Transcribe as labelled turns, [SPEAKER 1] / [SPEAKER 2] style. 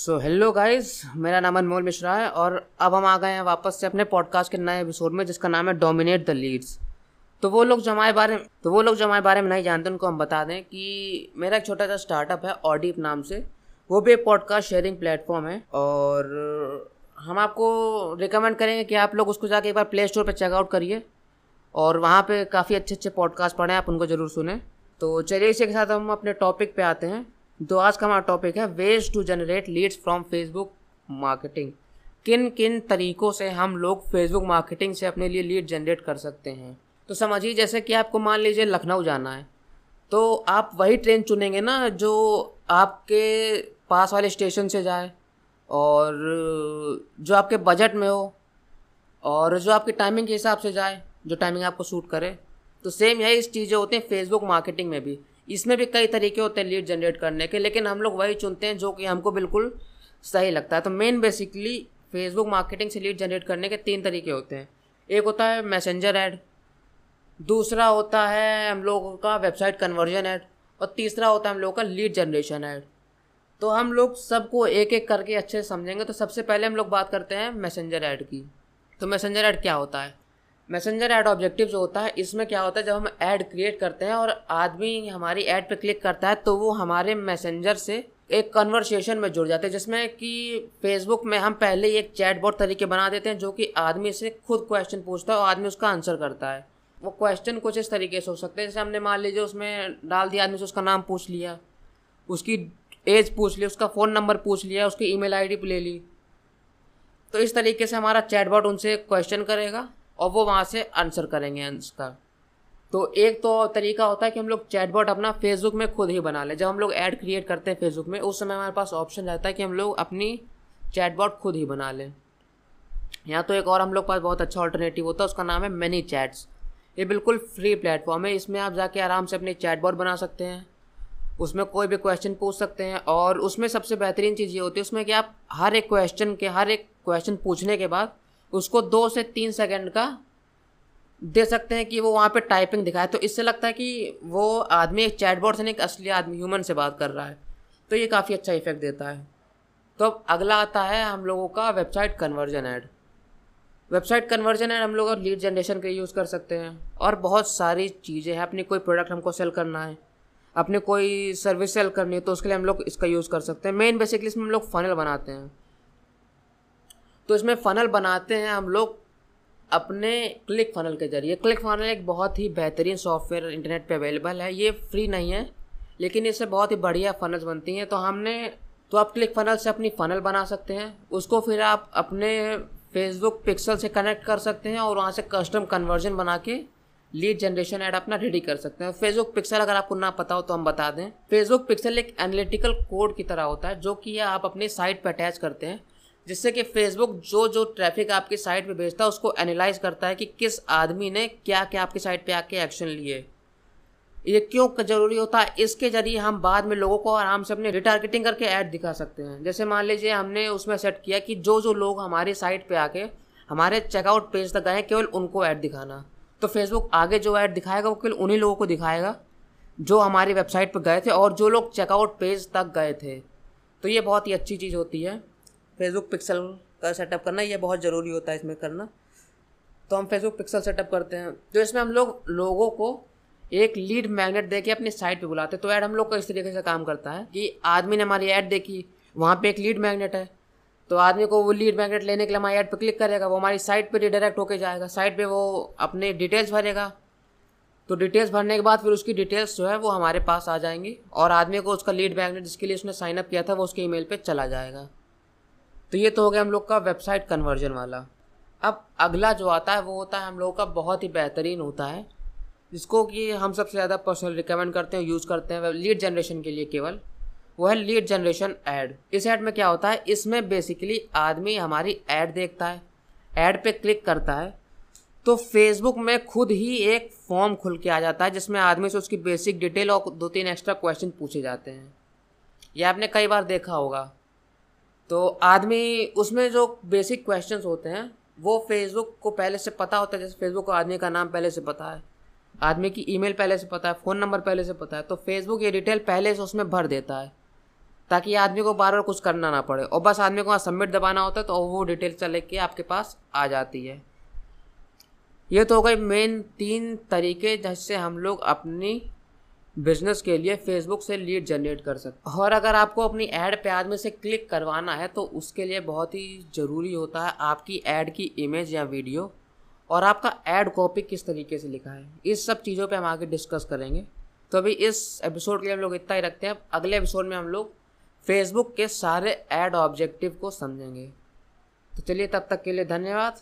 [SPEAKER 1] So hello guys मेरा नाम अनमोल मिश्रा है और अब हम आ गए हैं वापस से अपने पॉडकास्ट के नए एपिसोड में जिसका नाम है डोमिनेट द लीड्स तो वो लोग जो हमारे बारे में तो वो लोग जो हमारे बारे में नहीं जानते, उनको हम बता दें कि मेरा एक छोटा सा स्टार्टअप है ऑडिप नाम से। वो भी एक पॉडकास्ट शेयरिंग प्लेटफॉर्म है और हम आपको रिकमेंड करेंगे कि आप लोग उसको जाके एक बार प्ले स्टोर पर चेकआउट करिए और वहाँ पर काफ़ी अच्छे अच्छे पॉडकास्ट पढ़ें, आप उनको ज़रूर सुने। तो चलिए इसी के साथ हम अपने टॉपिक पे आते हैं। तो आज का हमारा टॉपिक है ways to generate leads from Facebook marketing किन किन तरीकों से हम लोग फेसबुक मार्केटिंग से अपने लिए लीड जनरेट कर सकते हैं? तो समझिए, जैसे कि आपको मान लीजिए लखनऊ जाना है तो आप वही ट्रेन चुनेंगे ना जो आपके पास वाले स्टेशन से जाए और जो आपके बजट में हो और जो आपकी टाइमिंग के हिसाब से जाए, जो टाइमिंग आपको सूट करे। तो सेम यही चीज़ें होती हैं फेसबुक मार्केटिंग में भी। इसमें भी कई तरीके होते हैं लीड जनरेट करने के, लेकिन हम लोग वही चुनते हैं जो कि हमको बिल्कुल सही लगता है। तो मेन बेसिकली फेसबुक मार्केटिंग से लीड जनरेट करने के तीन तरीके होते हैं। एक होता है मैसेंजर ऐड दूसरा होता है हम लोगों का वेबसाइट कन्वर्जन ऐड और तीसरा होता है हम लोगों का लीड जनरेशन ऐड तो हम लोग सबको एक एक करके अच्छे से समझेंगे। तो सबसे पहले हम लोग बात करते हैं मैसेंजर ऐड की। तो मैसेंजर ऐड क्या होता है? मैसेंजर ऐड ऑब्जेक्टिव जो होता है, इसमें क्या होता है, जब हम ऐड क्रिएट करते हैं और आदमी हमारी ऐड पे क्लिक करता है तो वो हमारे मैसेंजर से एक कन्वर्सेशन में जुड़ जाते हैं, जिसमें कि फेसबुक में हम पहले ही एक चैट बोर्ड तरीके बना देते हैं, जो कि आदमी से खुद क्वेश्चन पूछता है और आदमी उसका आंसर करता है। वो क्वेश्चन कुछ इस तरीके से हो सकते हैं, जैसे हमने मान लीजिए उसमें डाल दिया, आदमी से उसका नाम पूछ लिया, उसकी एज पूछ ली, उसका फ़ोन नंबर पूछ लिया, उसकी ईमेल आईडी ले ली। तो इस तरीके से हमारा चैटबॉट उनसे क्वेश्चन करेगा। और वो वहाँ से आंसर करेंगे आंसर तो एक तो तरीका होता है कि हम लोग चैटबॉट अपना फेसबुक में खुद ही बना लें। जब हम लोग ऐड क्रिएट करते हैं फेसबुक में, उस समय हमारे पास ऑप्शन रहता है कि हम लोग अपनी चैटबॉट खुद ही बना लें। यहाँ तो एक और हम लोग पास बहुत अच्छा ऑल्टरनेटिव होता है, उसका नाम है मैनी चैट्स ये बिल्कुल फ्री प्लेटफॉर्म है, इसमें आप जाके आराम से अपनी चैटबॉट बना सकते हैं। उसमें कोई भी क्वेश्चन पूछ सकते हैं और उसमें सबसे बेहतरीन चीज़ ये होती है, उसमें कि आप हर एक क्वेश्चन के, हर एक क्वेश्चन पूछने के बाद उसको दो से तीन सेकंड का दे सकते हैं कि वो वहाँ पे टाइपिंग दिखाए। तो इससे लगता है कि वो आदमी एक चैटबॉट से नहीं, एक असली आदमी ह्यूमन से बात कर रहा है। तो ये काफ़ी अच्छा इफ़ेक्ट देता है। तो अब अगला आता है हम लोगों का website conversion ad website conversion ad हम लोग लीड जनरेशन के यूज़ कर सकते हैं। और बहुत सारी चीज़ें हैं। अपनी कोई प्रोडक्ट हमको सेल करना है। अपने कोई सर्विस सेल करनी है तो उसके लिए हम लोग इसका यूज़ कर सकते हैं। मेन बेसिकली इसमें हम लोग फनल बनाते हैं। तो इसमें फ़नल बनाते हैं हम लोग अपने क्लिक फ़नल के ज़रिए। क्लिक फ़नल एक बहुत ही बेहतरीन सॉफ्टवेयर इंटरनेट पे अवेलेबल है। ये फ्री नहीं है, लेकिन इससे बहुत ही बढ़िया फ़नल्स बनती हैं। तो हमने तो आप क्लिक फ़नल से अपनी फ़नल बना सकते हैं। उसको फिर आप अपने फेसबुक पिक्सल से कनेक्ट कर सकते हैं और वहाँ से कस्टम कन्वर्जन बना के लीड जनरेशन ऐड अपना रेडी कर सकते हैं। फेसबुक पिक्सल अगर आपको ना पता हो तो हम बता दें। फेसबुक पिक्सल एक एनालिटिकल कोड की तरह होता है, जो कि आप अपने साइट पर अटैच करते हैं। जिससे कि फेसबुक जो जो ट्रैफ़िक आपकी साइट पे भेजता है, उसको एनालाइज करता है कि किस आदमी ने क्या क्या आपकी साइट पे आके एक्शन लिए। ये क्यों ज़रूरी होता है? इसके ज़रिए हम बाद में लोगों को आराम से अपने रिटारगेटिंग करके ऐड दिखा सकते हैं। जैसे मान लीजिए हमने उसमें सेट किया कि जो जो लोग हमारी साइट पे आके हमारे चेकआउट पेज तक गए, केवल उनको ऐड दिखाना। तो फेसबुक आगे जो ऐड दिखाएगा, वो केवल उन्हीं लोगों को दिखाएगा जो हमारी वेबसाइट पर गए थे और जो लोग चेकआउट पेज तक गए थे। तो ये बहुत ही अच्छी चीज़ होती है। फेसबुक पिक्सल का सेटअप करना, ये बहुत ज़रूरी होता है इसमें करना। तो हम फेसबुक पिक्सल सेटअप करते हैं। तो इसमें हम लोग लोगों को एक लीड मैग्नेट दे के अपनी साइट पे बुलाते हैं। तो ऐड हम लोग का इस तरीके से काम करता है कि आदमी ने हमारी ऐड देखी, वहाँ पे एक लीड मैग्नेट है। तो आदमी को वो लीड मैग्नेट लेने के लिए हमारी ऐड पे क्लिक करेगा, वो हमारी साइट पे रिडायरेक्ट होकर जाएगा। साइट पे वो अपने डिटेल्स भरेगा। तो डिटेल्स भरने के बाद फिर उसकी डिटेल्स जो है वो हमारे पास आ जाएँगी और आदमी को उसका लीड मैग्नेट जिसके लिए उसने साइनअप किया था, वो उसके ईमेल पे चला जाएगा। तो ये तो हो गया हम लोग का वेबसाइट कन्वर्जन वाला। अब अगला जो आता है, वो होता है हम लोगों का बहुत ही बेहतरीन होता है, जिसको कि हम सबसे ज़्यादा पर्सनल रिकमेंड करते हैं यूज़ करते हैं लीड जनरेशन के लिए केवल, वो है लीड जनरेशन ऐड इस ऐड में क्या होता है, इसमें बेसिकली आदमी हमारी ऐड देखता है ऐड पे क्लिक करता है तो फेसबुक में खुद ही एक फॉर्म खुल के आ जाता है, जिसमें आदमी से उसकी बेसिक डिटेल और दो तीन एक्स्ट्रा क्वेश्चन पूछे जाते हैं। यह आपने कई बार देखा होगा। तो आदमी, उसमें जो बेसिक क्वेश्चंस होते हैं, वो फेसबुक को पहले से पता होता है, जैसे फेसबुक को आदमी का नाम पहले से पता है। आदमी की ईमेल पहले से पता है फ़ोन नंबर पहले से पता है तो फेसबुक ये डिटेल पहले से उसमें भर देता है, ताकि आदमी को बार बार कुछ करना ना पड़े। और बस आदमी को वहाँ सबमिट दबाना होता है तो वो डिटेल चले के आपके पास आ जाती है। ये तो हो गई मेन तीन तरीके जिससे हम लोग अपनी बिज़नेस के लिए फेसबुक से लीड जनरेट कर सकते और अगर आपको अपनी ऐड पे आदमी से क्लिक करवाना है तो उसके लिए बहुत ही ज़रूरी होता है आपकी ऐड की इमेज या वीडियो और आपका ऐड कॉपी किस तरीके से लिखा है। इस सब चीज़ों पे हम आगे डिस्कस करेंगे। तो अभी इस एपिसोड के लिए हम लोग इतना ही रखते हैं। अगले एपिसोड में हम लोग फेसबुक के सारे ऐड ऑब्जेक्टिव को समझेंगे। तो चलिए तब तक के लिए धन्यवाद।